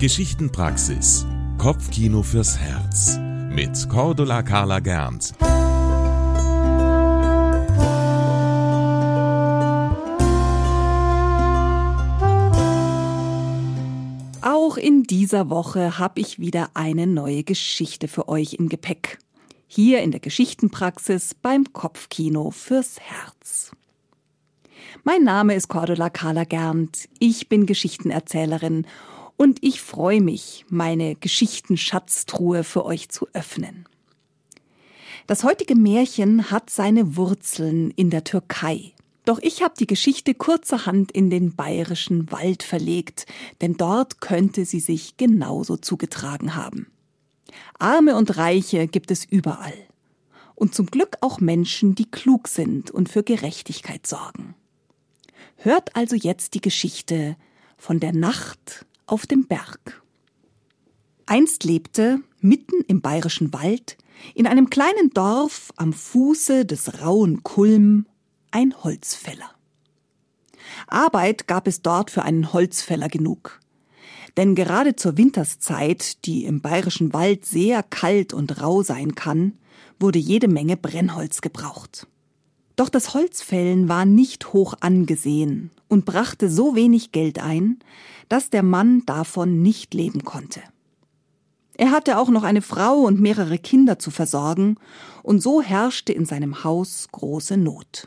Geschichtenpraxis. Kopfkino fürs Herz. Mit Cordula Carla Gernt. Auch in dieser Woche habe ich wieder eine neue Geschichte für euch im Gepäck. Hier in der Geschichtenpraxis beim Kopfkino fürs Herz. Mein Name ist Cordula Carla Gernt. Ich bin Geschichtenerzählerin und ich freue mich, meine Geschichtenschatztruhe für euch zu öffnen. Das heutige Märchen hat seine Wurzeln in der Türkei. Doch ich habe die Geschichte kurzerhand in den bayerischen Wald verlegt, denn dort könnte sie sich genauso zugetragen haben. Arme und Reiche gibt es überall. Und zum Glück auch Menschen, die klug sind und für Gerechtigkeit sorgen. Hört also jetzt die Geschichte von der Nacht auf dem Berg. Einst lebte, mitten im bayerischen Wald, in einem kleinen Dorf am Fuße des rauen Kulm, ein Holzfäller. Arbeit gab es dort für einen Holzfäller genug. Denn gerade zur Winterszeit, die im bayerischen Wald sehr kalt und rau sein kann, wurde jede Menge Brennholz gebraucht. Doch das Holzfällen war nicht hoch angesehen und brachte so wenig Geld ein, dass der Mann davon nicht leben konnte. Er hatte auch noch eine Frau und mehrere Kinder zu versorgen, und so herrschte in seinem Haus große Not.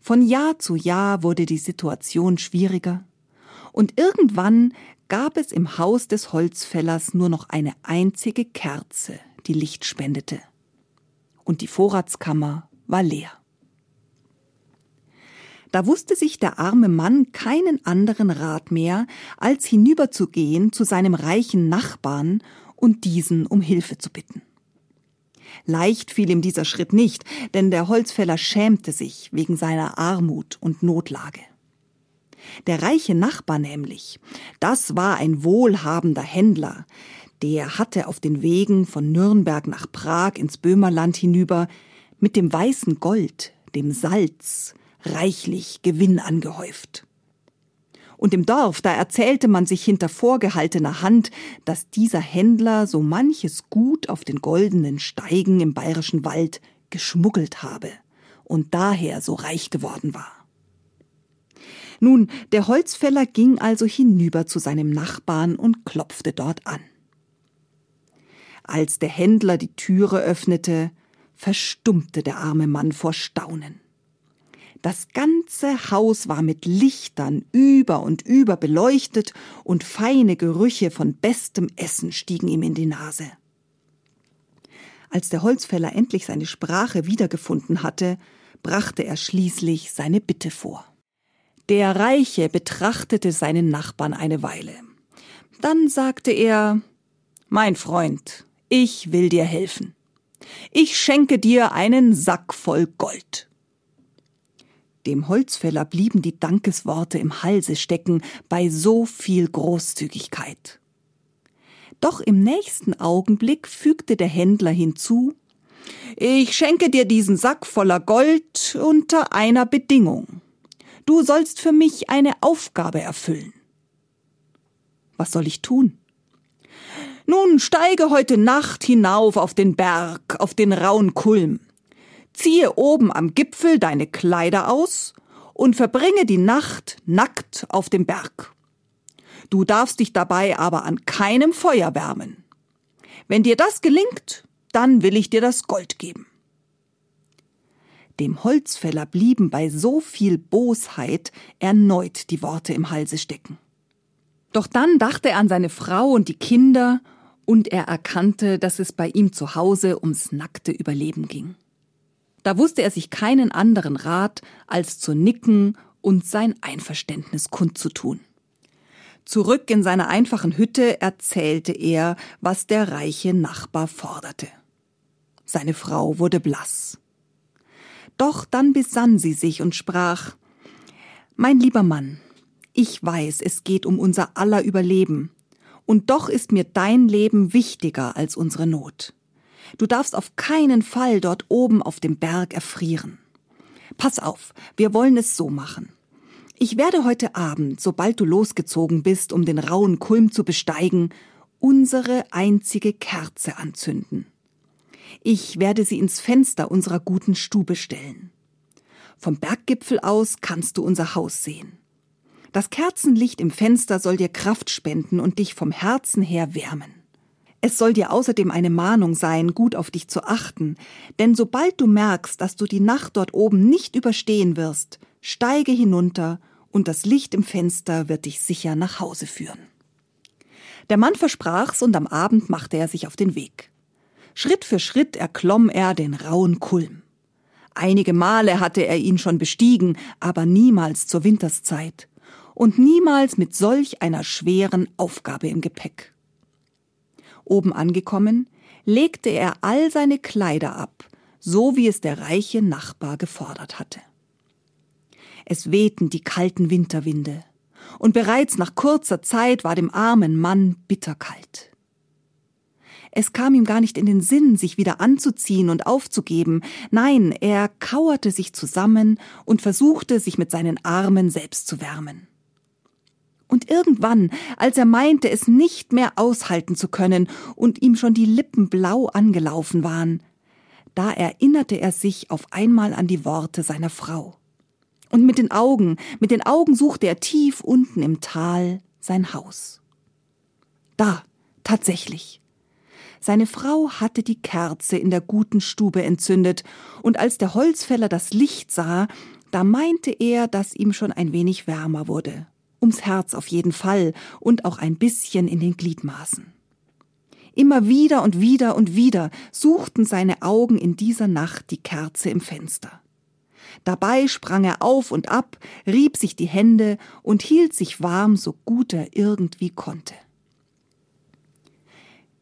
Von Jahr zu Jahr wurde die Situation schwieriger, und irgendwann gab es im Haus des Holzfällers nur noch eine einzige Kerze, die Licht spendete. Und die Vorratskammer war leer. Da wusste sich der arme Mann keinen anderen Rat mehr, als hinüberzugehen zu seinem reichen Nachbarn und diesen um Hilfe zu bitten. Leicht fiel ihm dieser Schritt nicht, denn der Holzfäller schämte sich wegen seiner Armut und Notlage. Der reiche Nachbar nämlich, das war ein wohlhabender Händler, der hatte auf den Wegen von Nürnberg nach Prag ins Böhmerland hinüber mit dem weißen Gold, dem Salz, reichlich Gewinn angehäuft. Und im Dorf, da erzählte man sich hinter vorgehaltener Hand, dass dieser Händler so manches Gut auf den goldenen Steigen im bayerischen Wald geschmuggelt habe und daher so reich geworden war. Nun, der Holzfäller ging also hinüber zu seinem Nachbarn und klopfte dort an. Als der Händler die Türe öffnete, verstummte der arme Mann vor Staunen. Das ganze Haus war mit Lichtern über und über beleuchtet und feine Gerüche von bestem Essen stiegen ihm in die Nase. Als der Holzfäller endlich seine Sprache wiedergefunden hatte, brachte er schließlich seine Bitte vor. Der Reiche betrachtete seinen Nachbarn eine Weile. Dann sagte er Mein Freund, ich will dir helfen. Ich schenke dir einen Sack voll Gold. Dem Holzfäller blieben die Dankesworte im Halse stecken bei so viel Großzügigkeit. Doch im nächsten Augenblick fügte der Händler hinzu Ich schenke dir diesen Sack voller Gold unter einer Bedingung. Du sollst für mich eine Aufgabe erfüllen. Was soll ich tun? Nun steige heute Nacht hinauf auf den Berg, auf den rauen Kulm ziehe oben am Gipfel deine Kleider aus und verbringe die Nacht nackt auf dem Berg. Du darfst dich dabei aber an keinem Feuer wärmen. Wenn dir das gelingt, dann will ich dir das Gold geben. Dem Holzfäller blieben bei so viel Bosheit erneut die Worte im Halse stecken. Doch dann dachte er an seine Frau und die Kinder, und er erkannte, dass es bei ihm zu Hause ums nackte Überleben ging. Da wusste er sich keinen anderen Rat, als zu nicken und sein Einverständnis kundzutun. Zurück in seiner einfachen Hütte erzählte er, was der reiche Nachbar forderte. Seine Frau wurde blass. Doch dann besann sie sich und sprach Mein lieber Mann, ich weiß, es geht um unser aller Überleben, und doch ist mir dein Leben wichtiger als unsere Not. Du darfst auf keinen Fall dort oben auf dem Berg erfrieren. Pass auf, wir wollen es so machen. Ich werde heute Abend, sobald du losgezogen bist, um den rauen Kulm zu besteigen, unsere einzige Kerze anzünden. Ich werde sie ins Fenster unserer guten Stube stellen. Vom Berggipfel aus kannst du unser Haus sehen. Das Kerzenlicht im Fenster soll dir Kraft spenden und dich vom Herzen her wärmen. Es soll dir außerdem eine Mahnung sein, gut auf dich zu achten, denn sobald du merkst, dass du die Nacht dort oben nicht überstehen wirst, steige hinunter und das Licht im Fenster wird dich sicher nach Hause führen. Der Mann versprach's und am Abend machte er sich auf den Weg. Schritt für Schritt erklomm er den rauen Kulm. Einige Male hatte er ihn schon bestiegen, aber niemals zur Winterszeit und niemals mit solch einer schweren Aufgabe im Gepäck. Oben angekommen, legte er all seine Kleider ab, so wie es der reiche Nachbar gefordert hatte. Es wehten die kalten Winterwinde, und bereits nach kurzer Zeit war dem armen Mann bitterkalt. Es kam ihm gar nicht in den Sinn, sich wieder anzuziehen und aufzugeben. Nein, er kauerte sich zusammen und versuchte, sich mit seinen Armen selbst zu wärmen. Und irgendwann, als er meinte, es nicht mehr aushalten zu können und ihm schon die Lippen blau angelaufen waren, da erinnerte er sich auf einmal an die Worte seiner Frau. Und mit den Augen, mit den Augen suchte er tief unten im Tal sein Haus. Da, tatsächlich. Seine Frau hatte die Kerze in der guten Stube entzündet, und als der Holzfäller das Licht sah, da meinte er, dass ihm schon ein wenig wärmer wurde ums Herz auf jeden Fall und auch ein bisschen in den Gliedmaßen. Immer wieder und wieder und wieder suchten seine Augen in dieser Nacht die Kerze im Fenster. Dabei sprang er auf und ab, rieb sich die Hände und hielt sich warm, so gut er irgendwie konnte.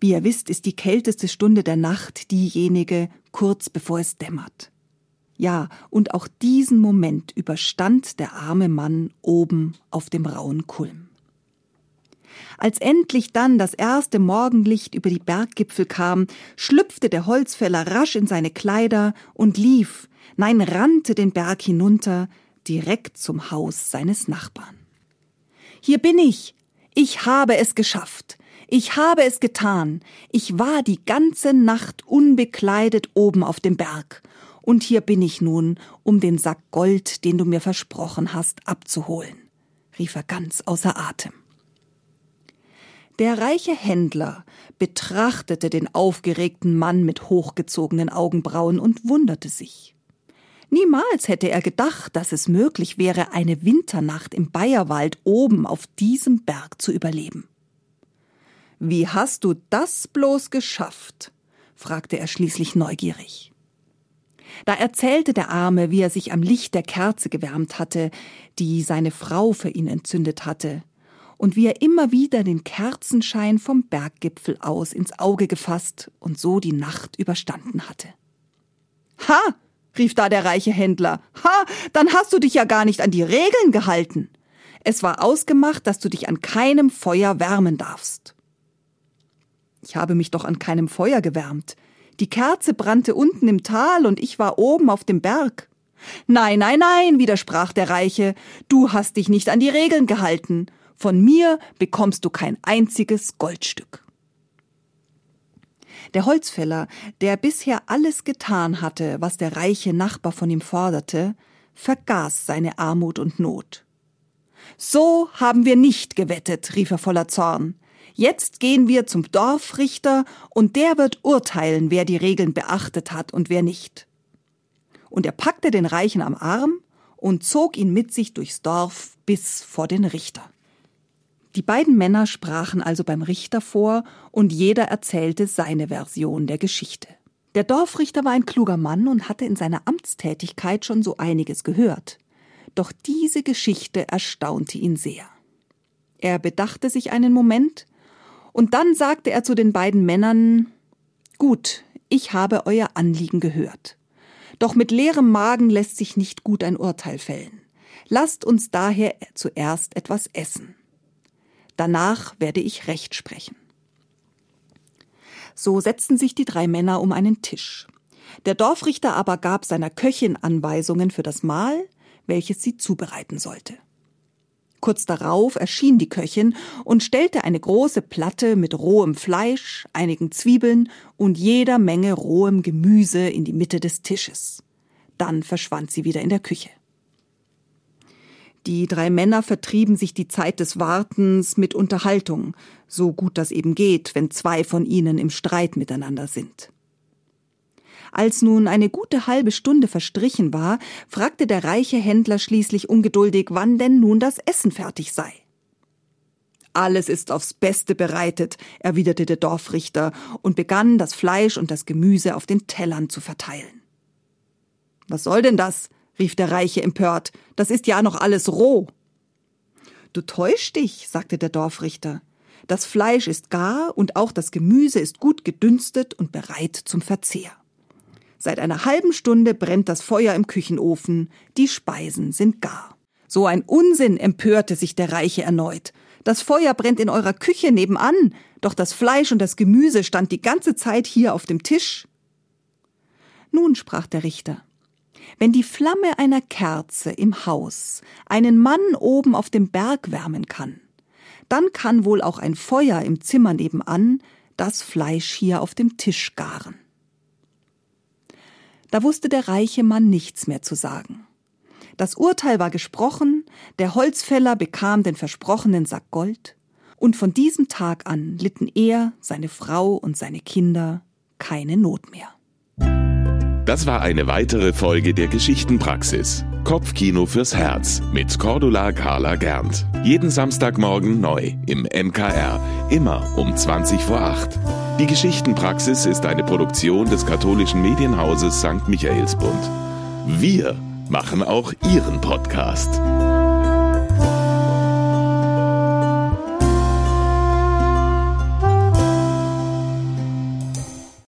Wie ihr wisst, ist die kälteste Stunde der Nacht diejenige kurz bevor es dämmert. Ja, und auch diesen Moment überstand der arme Mann oben auf dem rauen Kulm. Als endlich dann das erste Morgenlicht über die Berggipfel kam, schlüpfte der Holzfäller rasch in seine Kleider und lief, nein, rannte den Berg hinunter, direkt zum Haus seines Nachbarn. Hier bin ich. Ich habe es geschafft. Ich habe es getan. Ich war die ganze Nacht unbekleidet oben auf dem Berg und hier bin ich nun, um den Sack Gold, den du mir versprochen hast, abzuholen, rief er ganz außer Atem. Der reiche Händler betrachtete den aufgeregten Mann mit hochgezogenen Augenbrauen und wunderte sich. Niemals hätte er gedacht, dass es möglich wäre, eine Winternacht im Bayerwald oben auf diesem Berg zu überleben. Wie hast du das bloß geschafft? fragte er schließlich neugierig. Da erzählte der Arme, wie er sich am Licht der Kerze gewärmt hatte, die seine Frau für ihn entzündet hatte, und wie er immer wieder den Kerzenschein vom Berggipfel aus ins Auge gefasst und so die Nacht überstanden hatte. Ha! rief da der reiche Händler. Ha! Dann hast du dich ja gar nicht an die Regeln gehalten. Es war ausgemacht, dass du dich an keinem Feuer wärmen darfst. Ich habe mich doch an keinem Feuer gewärmt. Die Kerze brannte unten im Tal und ich war oben auf dem Berg. Nein, nein, nein, widersprach der Reiche, du hast dich nicht an die Regeln gehalten. Von mir bekommst du kein einziges Goldstück. Der Holzfäller, der bisher alles getan hatte, was der reiche Nachbar von ihm forderte, vergaß seine Armut und Not. So haben wir nicht gewettet, rief er voller Zorn. Jetzt gehen wir zum Dorfrichter und der wird urteilen, wer die Regeln beachtet hat und wer nicht. Und er packte den Reichen am Arm und zog ihn mit sich durchs Dorf bis vor den Richter. Die beiden Männer sprachen also beim Richter vor und jeder erzählte seine Version der Geschichte. Der Dorfrichter war ein kluger Mann und hatte in seiner Amtstätigkeit schon so einiges gehört. Doch diese Geschichte erstaunte ihn sehr. Er bedachte sich einen Moment, und dann sagte er zu den beiden Männern Gut, ich habe euer Anliegen gehört. Doch mit leerem Magen lässt sich nicht gut ein Urteil fällen. Lasst uns daher zuerst etwas essen. Danach werde ich Recht sprechen. So setzten sich die drei Männer um einen Tisch. Der Dorfrichter aber gab seiner Köchin Anweisungen für das Mahl, welches sie zubereiten sollte. Kurz darauf erschien die Köchin und stellte eine große Platte mit rohem Fleisch, einigen Zwiebeln und jeder Menge rohem Gemüse in die Mitte des Tisches. Dann verschwand sie wieder in der Küche. Die drei Männer vertrieben sich die Zeit des Wartens mit Unterhaltung, so gut das eben geht, wenn zwei von ihnen im Streit miteinander sind. Als nun eine gute halbe Stunde verstrichen war, fragte der reiche Händler schließlich ungeduldig, wann denn nun das Essen fertig sei. Alles ist aufs Beste bereitet, erwiderte der Dorfrichter und begann, das Fleisch und das Gemüse auf den Tellern zu verteilen. Was soll denn das? rief der Reiche empört. Das ist ja noch alles roh. Du täuschst dich, sagte der Dorfrichter. Das Fleisch ist gar und auch das Gemüse ist gut gedünstet und bereit zum Verzehr. Seit einer halben Stunde brennt das Feuer im Küchenofen, die Speisen sind gar. So ein Unsinn, empörte sich der Reiche erneut. Das Feuer brennt in eurer Küche nebenan, doch das Fleisch und das Gemüse stand die ganze Zeit hier auf dem Tisch. Nun, sprach der Richter, wenn die Flamme einer Kerze im Haus einen Mann oben auf dem Berg wärmen kann, dann kann wohl auch ein Feuer im Zimmer nebenan das Fleisch hier auf dem Tisch garen. Da wusste der reiche Mann nichts mehr zu sagen. Das Urteil war gesprochen, der Holzfäller bekam den versprochenen Sack Gold, und von diesem Tag an litten er, seine Frau und seine Kinder keine Not mehr. Das war eine weitere Folge der Geschichtenpraxis. Kopfkino fürs Herz mit Cordula Carla Gernt. Jeden Samstagmorgen neu im MKR, immer um 20 vor 8. Die Geschichtenpraxis ist eine Produktion des katholischen Medienhauses St. Michaelsbund. Wir machen auch Ihren Podcast.